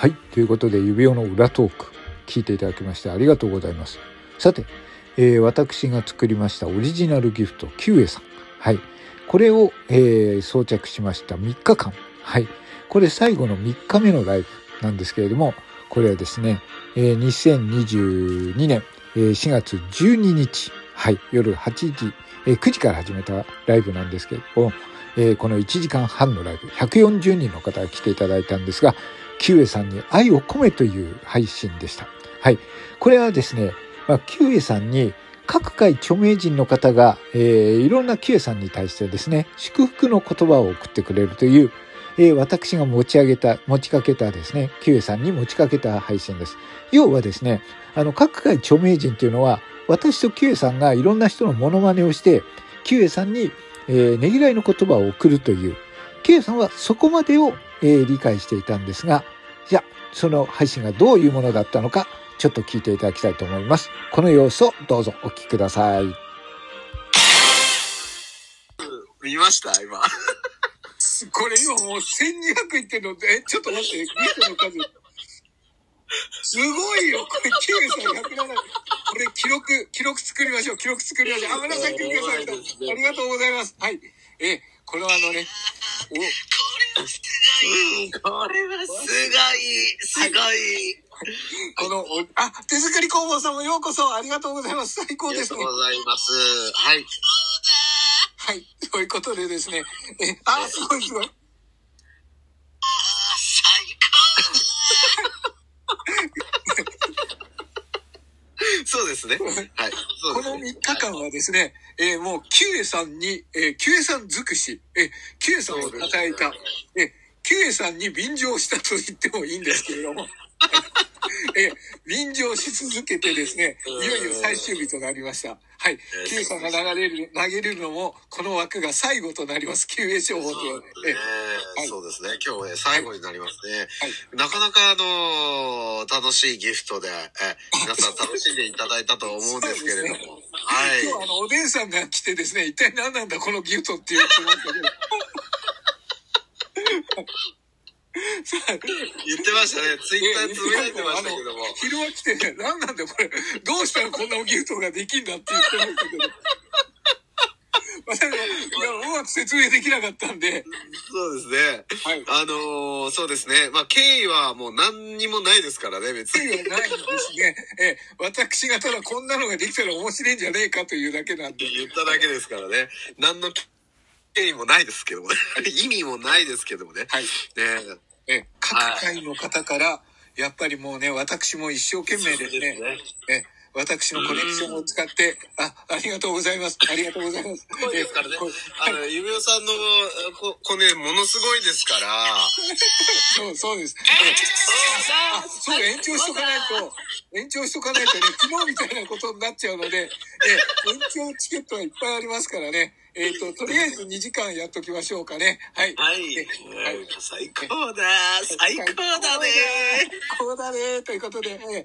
はい。ということで、指輪の裏トーク、聞いていただきましてありがとうございます。さて、えー私が作りましたオリジナルギフト、キュウエさん。はい。これを、えー装着しました3日間。はい。これ最後の3日目のライブなんですけれども、これはですね、えー2022年、えー4月12日、はい、夜8時、えー9時から始めたライブなんですけれども、えーこの1時間半のライブ、140人の方が来ていただいたんですが、キウエさんに愛を込めという配信でした。はい。これはですね、まあ、キウエさんに各界著名人の方が、えーいろんなキウエさんに対してですね、祝福の言葉を送ってくれるという、えー私が持ち上げた、持ちかけたですね、キウエさんに持ちかけた配信です。要はですね、あの、各界著名人というのは、私とキウエさんがいろんな人のモノマネをして、キウエさんに、えーねぎらいの言葉を送るという、キウエさんはそこまでを、えー理解していたんですが、じゃあ、その配信がどういうものだったのか、ちょっと聞いていただきたいと思います。この様子をどうぞお聞きください。見ました今。これ今もう1200いってんのえ、ちょっと待って、ギフトの数。すごいよこれ、キュウさん107。これ、記録、記録作りましょう。記録作りましょう。あ、紫キュウさん。ありがとうございます。はい。え、これはあのね、うん、これはすごい、すごい。お、この、おあ、手作り工房さんもようこそありがとうございます。最高ですねありがとう。ございます。はい。はい。ということでですね、え、あ、すごいすごい。そうですね。はい。このですね。3日間はですね、えーもう、キュウエさんに、えーキュウエさん尽くし、えーキュウエさんを称えた、えーキュウエさんに便乗したと言ってもいいんですけれども、えー便乗し続けてですね、いよいよ最終日となりました。はい。キュウエさんが流れる、投げるのも、この枠が最後となります。キュウエ商法という。そうですね。今日ね、最後になりますね。はいなかなかあのー楽しいギフトで、え皆さん楽しんでいただいたと思うんですけれども。そうはい。今日あの、お姉さんが来てですね、一体何なんだこのギフトって言ってましたけど。さあ言ってましたね。ツイッターつぶやいてましたけども。昼間来てね、何なんだよこれ、どうしたらこんなギフトができんだって言ってましたけど。私はいや、うまく説明できなかったんで、そうですね。はい。あのーそうですね。まあ、経緯はもう何にもないですからね、別に。経緯はないんですね。え、私がただこんなのができたら面白いんじゃねえかというだけなんで。言っただけですからね。何の経緯もないですけどもね。意味もないですけどもね。はい。ねえ、各界の方から、やっぱりもうね、私も一生懸命ですね。え、私のコネクションを使って、あ、ありがとうございます。ありがとうございます。ごいですからねあの、ゆめおさんのこ、こね、ものすごいですから。そう、そうです。あ、あそう、延長しとかないと、延長しとかないとね、昨日みたいなことになっちゃうので、え、延長チケットはいっぱいありますからね。えっ、と、とりあえず2時間やっときましょうかね。はい。はい。はい最高だ最高だね最高だねということで、えはい。あ、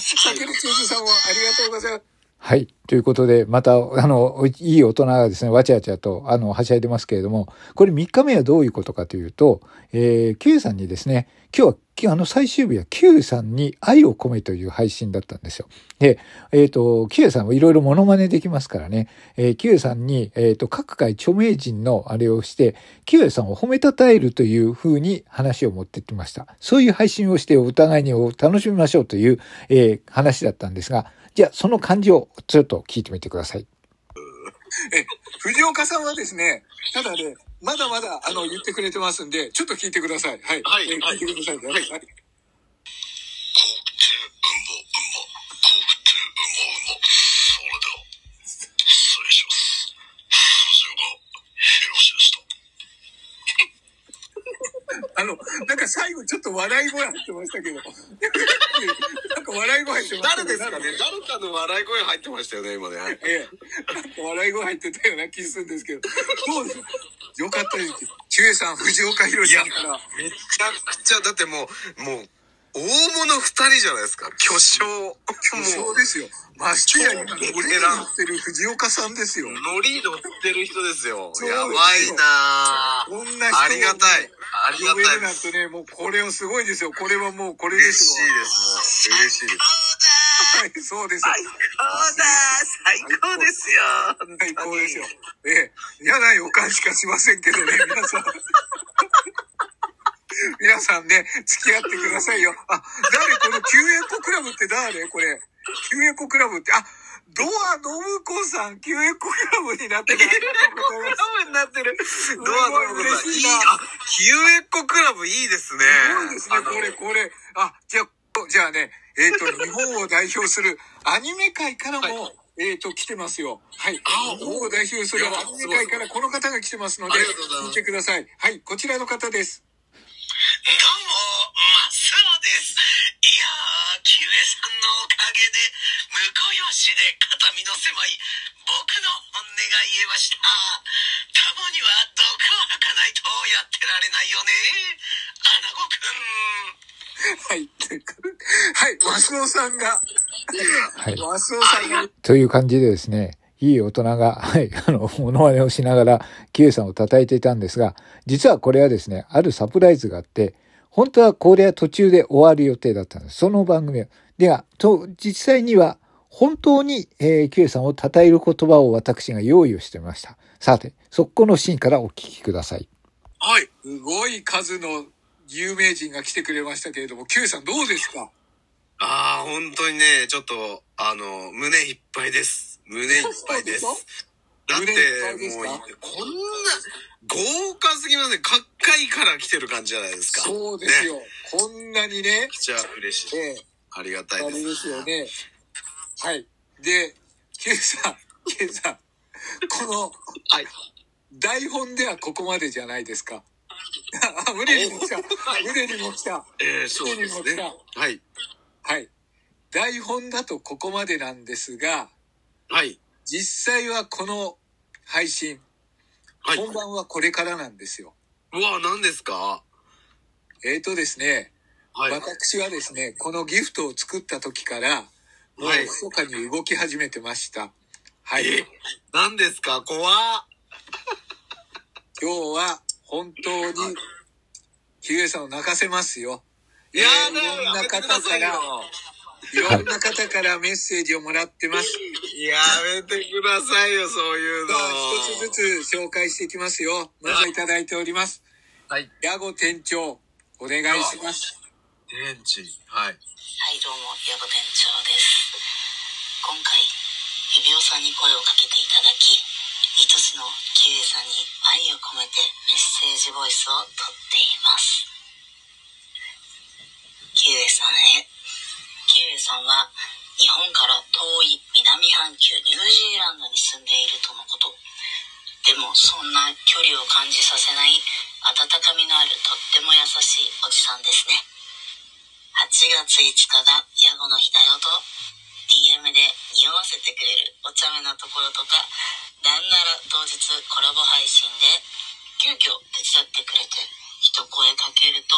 さけるさんもありがとうございます。はい。ということで、また、あの、いい大人がですね、わちゃわちゃと、あの、はしゃいでますけれども、これ3日目はどういうことかというと、えー、Q さんにですね、今日は、あの、最終日は Q さんに愛を込めという配信だったんですよ。で、えっ、と、Q さんはいろいろモノマネできますからね、えー、Q さんに、えっ、と、各界著名人のあれをして、Q さんを褒めたたえるという風に話を持ってきました。そういう配信をしてお互いにを楽しみましょうという、えー話だったんですが、じゃあ、その感じをちょっと聞いてみてください。え、藤岡さんはですね、ただね、まだまだ、あの、言ってくれてますんで、ちょっと聞いてください。はい。はいえ聞いてくださいね。はい。はい。あの、なんか最後ちょっと笑い。声入ってましたけど。なんか笑い声入ってました誰ですかね？誰かの笑い声入ってましたよね、今ね。ええ。笑い声入ってたような気するんですけど。どうですよかったです。ちゅえさん、藤岡弘さんから。めちゃくちゃ、だってもう、もう、大物二人じゃないですか。巨匠。巨匠ですよ。ましてや今、超俺に乗ってる藤岡さんですよ。ノリ乗ってる人ですよ。すよやばいなぁこんな人ありがたい。ありがたいんてね、もうこれはすごいですよ。これはもうこれで嬉すよ。しいです。もう、嬉しいです。はい、そうですよ。高だ最高ですよ最高ですよ。ええ、嫌な予感しかしませんけどね、皆さん。皆さんね、付き合ってくださいよ。あ、誰？この救援コクラブって誰？これ。救援コクラブって、あ、ドア信子さん、救援コクラブになってる。ありがとうございます。ラブになってる。ドアドアさん。いいあ、ヒューエッコクラブいいですね。すごいですね、これ、これ。あ、じゃあ、じゃあね、えっ、と、日本を代表するアニメ界からも、はえっ、と、来てますよ。はい。あ日本を代表するアニメ界からこの方が来てますので見すてください。はい、こちらの方です。どうも、マスオです。いやー、キュエさんのおかげで、婿養子で肩身の狭い僕の本音が言えました。たまには毒を吐かないとやってられないよね。アナゴくん。はい。はい、マスオさんが、はい。マスオさんが、という感じでですね、いい大人が、はい、あの、モノマネをしながら、キエさんを叩いていたんですが、実はこれはですね、あるサプライズがあって、本当はこれは途中で終わる予定だったんです。その番組は。では、と、実際には、本当に、えー、キエさんを称える言葉を私が用意をしてました。さて、そこのシーンからお聞きください。はい、すごい数の有名人が来てくれましたけれども、キュウさんどうですか？ああ、本当にね、ちょっと、あの、胸いっぱいです。胸いっぱいです。だってもうか、こんな、豪華すぎますね。各界から来てる感じじゃないですか。そうですね。よ。こんなにね、じゃあ嬉しい。ええありがたいです。あれですよね。はい。で、ケイさん、ケイさん、この、はい。台本ではここまでじゃないですか。あ、胸にも来た。胸にも来た。えー、そうですね。はい。はい。台本だとここまでなんですが、はい。実際はこの配信、はい。本番はこれからなんですよ。うわ、何ですか？えーとですね、はい。私はですね、このギフトを作った時から、もうはい密かに動き始めてました。はい。え何ですか？怖っ 今日は本当に、ヒゲさんを泣かせますよ。やえーいろんな方から、いろんな方からメッセージをもらってます。やめてくださいよ、そういうの。一つずつ紹介していきますよ。まずいただいております。はい。ヤゴ店長、お願いします。天地。はい。はい、どうも、ヤゴ店長です。今回、指輪さんに声をかけていただき、愛しのキウエさんに愛を込めてメッセージボイスをとっています。キウエさんへ。さんは、日本から遠い南半球ニュージーランドに住んでいるとのこと。でも、そんな距離を感じさせない温かみのあるとっても優しいおじさんですね。8月5日がヤゴの日だよと DM で匂わせてくれるお茶目なところとかなんなら当日コラボ配信で急遽手伝ってくれて一声かけると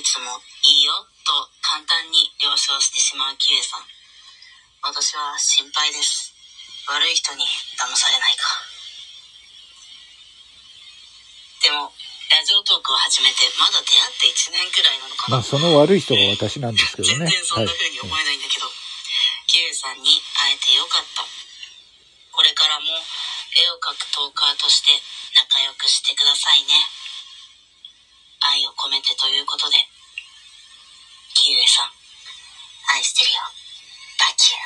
いつもいいよと簡単に了承してしまうキエさん私は心配です悪い人に騙されないかでもラジオトークを始めてまだ出会って1年くらいなのかなまあ、その悪い人が私なんですけどね。全然そはいんな風に思えないんだけど、キウイさんに会えてよかった。これからも絵を描くトーカーとして仲良くしてくださいね。愛を込めてということで、キウイさん、愛してるよ。バキュ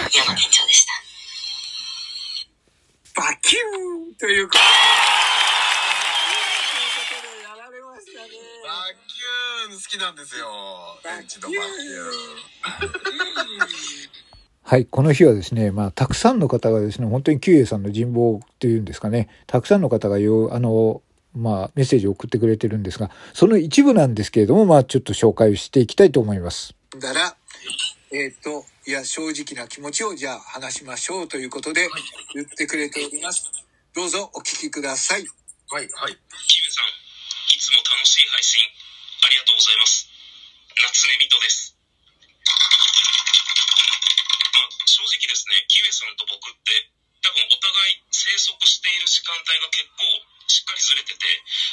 ーン。山店長でした。バキューンということで、やられましたね。バキューン好きなんですよ。バキューン。はい、この日はですね、まあ、たくさんの方がですね、本当にキュウエさんの人望っていうんですかね、たくさんの方がよう、あの、まあ、メッセージを送ってくれてるんですが、その一部なんですけれども、まあ、ちょっと紹介をしていきたいと思います。だら、えっ、と、いや、正直な気持ちをじゃあ話しましょうということで言ってくれております。どうぞお聞きください。はい、はい。キムさん、いつも楽しい配信、ありがとうございます。夏音ミトです。まあ、正直ですね、キウエさんと僕って、多分お互い生息している時間帯が結構しっかりずれてて、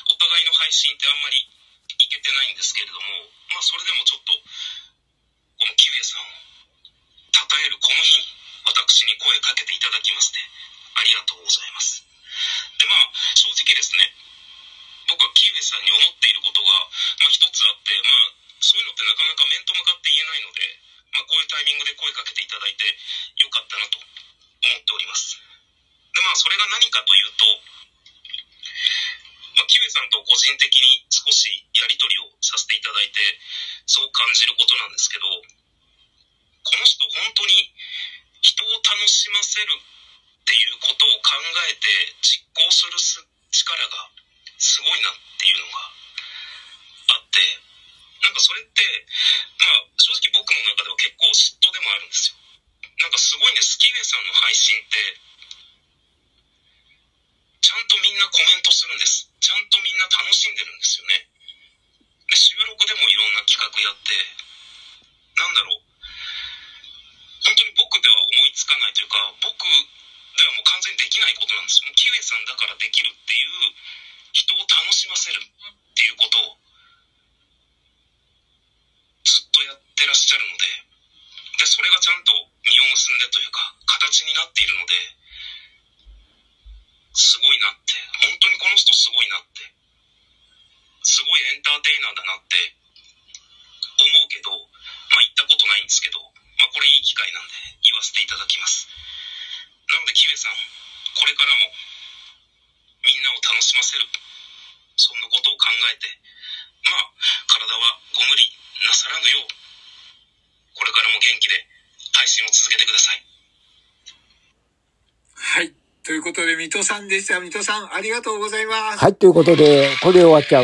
お互いの配信ってあんまりいけてないんですけれども、まあそれでもちょっと、このキウエさんを称えるこの日に私に声かけていただきまして、ありがとうございます。で、まあ正直ですね、僕はキウエさんに思っていることが、まあ一つあって、まあそういうのってなかなか面と向かって言えないので、まあこういうタイミングで声かけていただいてよかったなと思っております。で、まあそれが何かというと、まあ、キウエさんと個人的に少しやりとりをさせていただいて、そう感じることなんですけど、この人本当に人を楽しませるっていうことを考えて実行する力がすごいなっていうのがあって、なんかそれって、まあ正直僕の中では結構嫉妬でもあるんですよ。なんかすごいんです。キウエさんの配信って、ゃんとみんなコメントするんです。ちゃんとみんな楽しんでるんですよね。で、収録でもいろんな企画やって、なんだろう。本当に僕では思いつかないというか、僕ではもう完全にできないことなんです。もうキウエさんだからできるっていう、人を楽しませるっていうことを、ずっとやってらっしゃるので、で、それがちゃんと実を結んでというか、形になっているので、すごいなって、本当にこの人すごいなって、すごいエンターテイナーだなって思うけど、まあ言ったことないんですけど、まあこれいい機会なんで言わせていただきます。なのでキウエさん、これからもみんなを楽しませる、そんなことを考えて、まあ体はご無理なさらぬよう、これからも元気で配信を続けてください。はい。ということで、水戸さんでした。水戸さん、ありがとうございます。はい、ということで、これで終わっちゃう。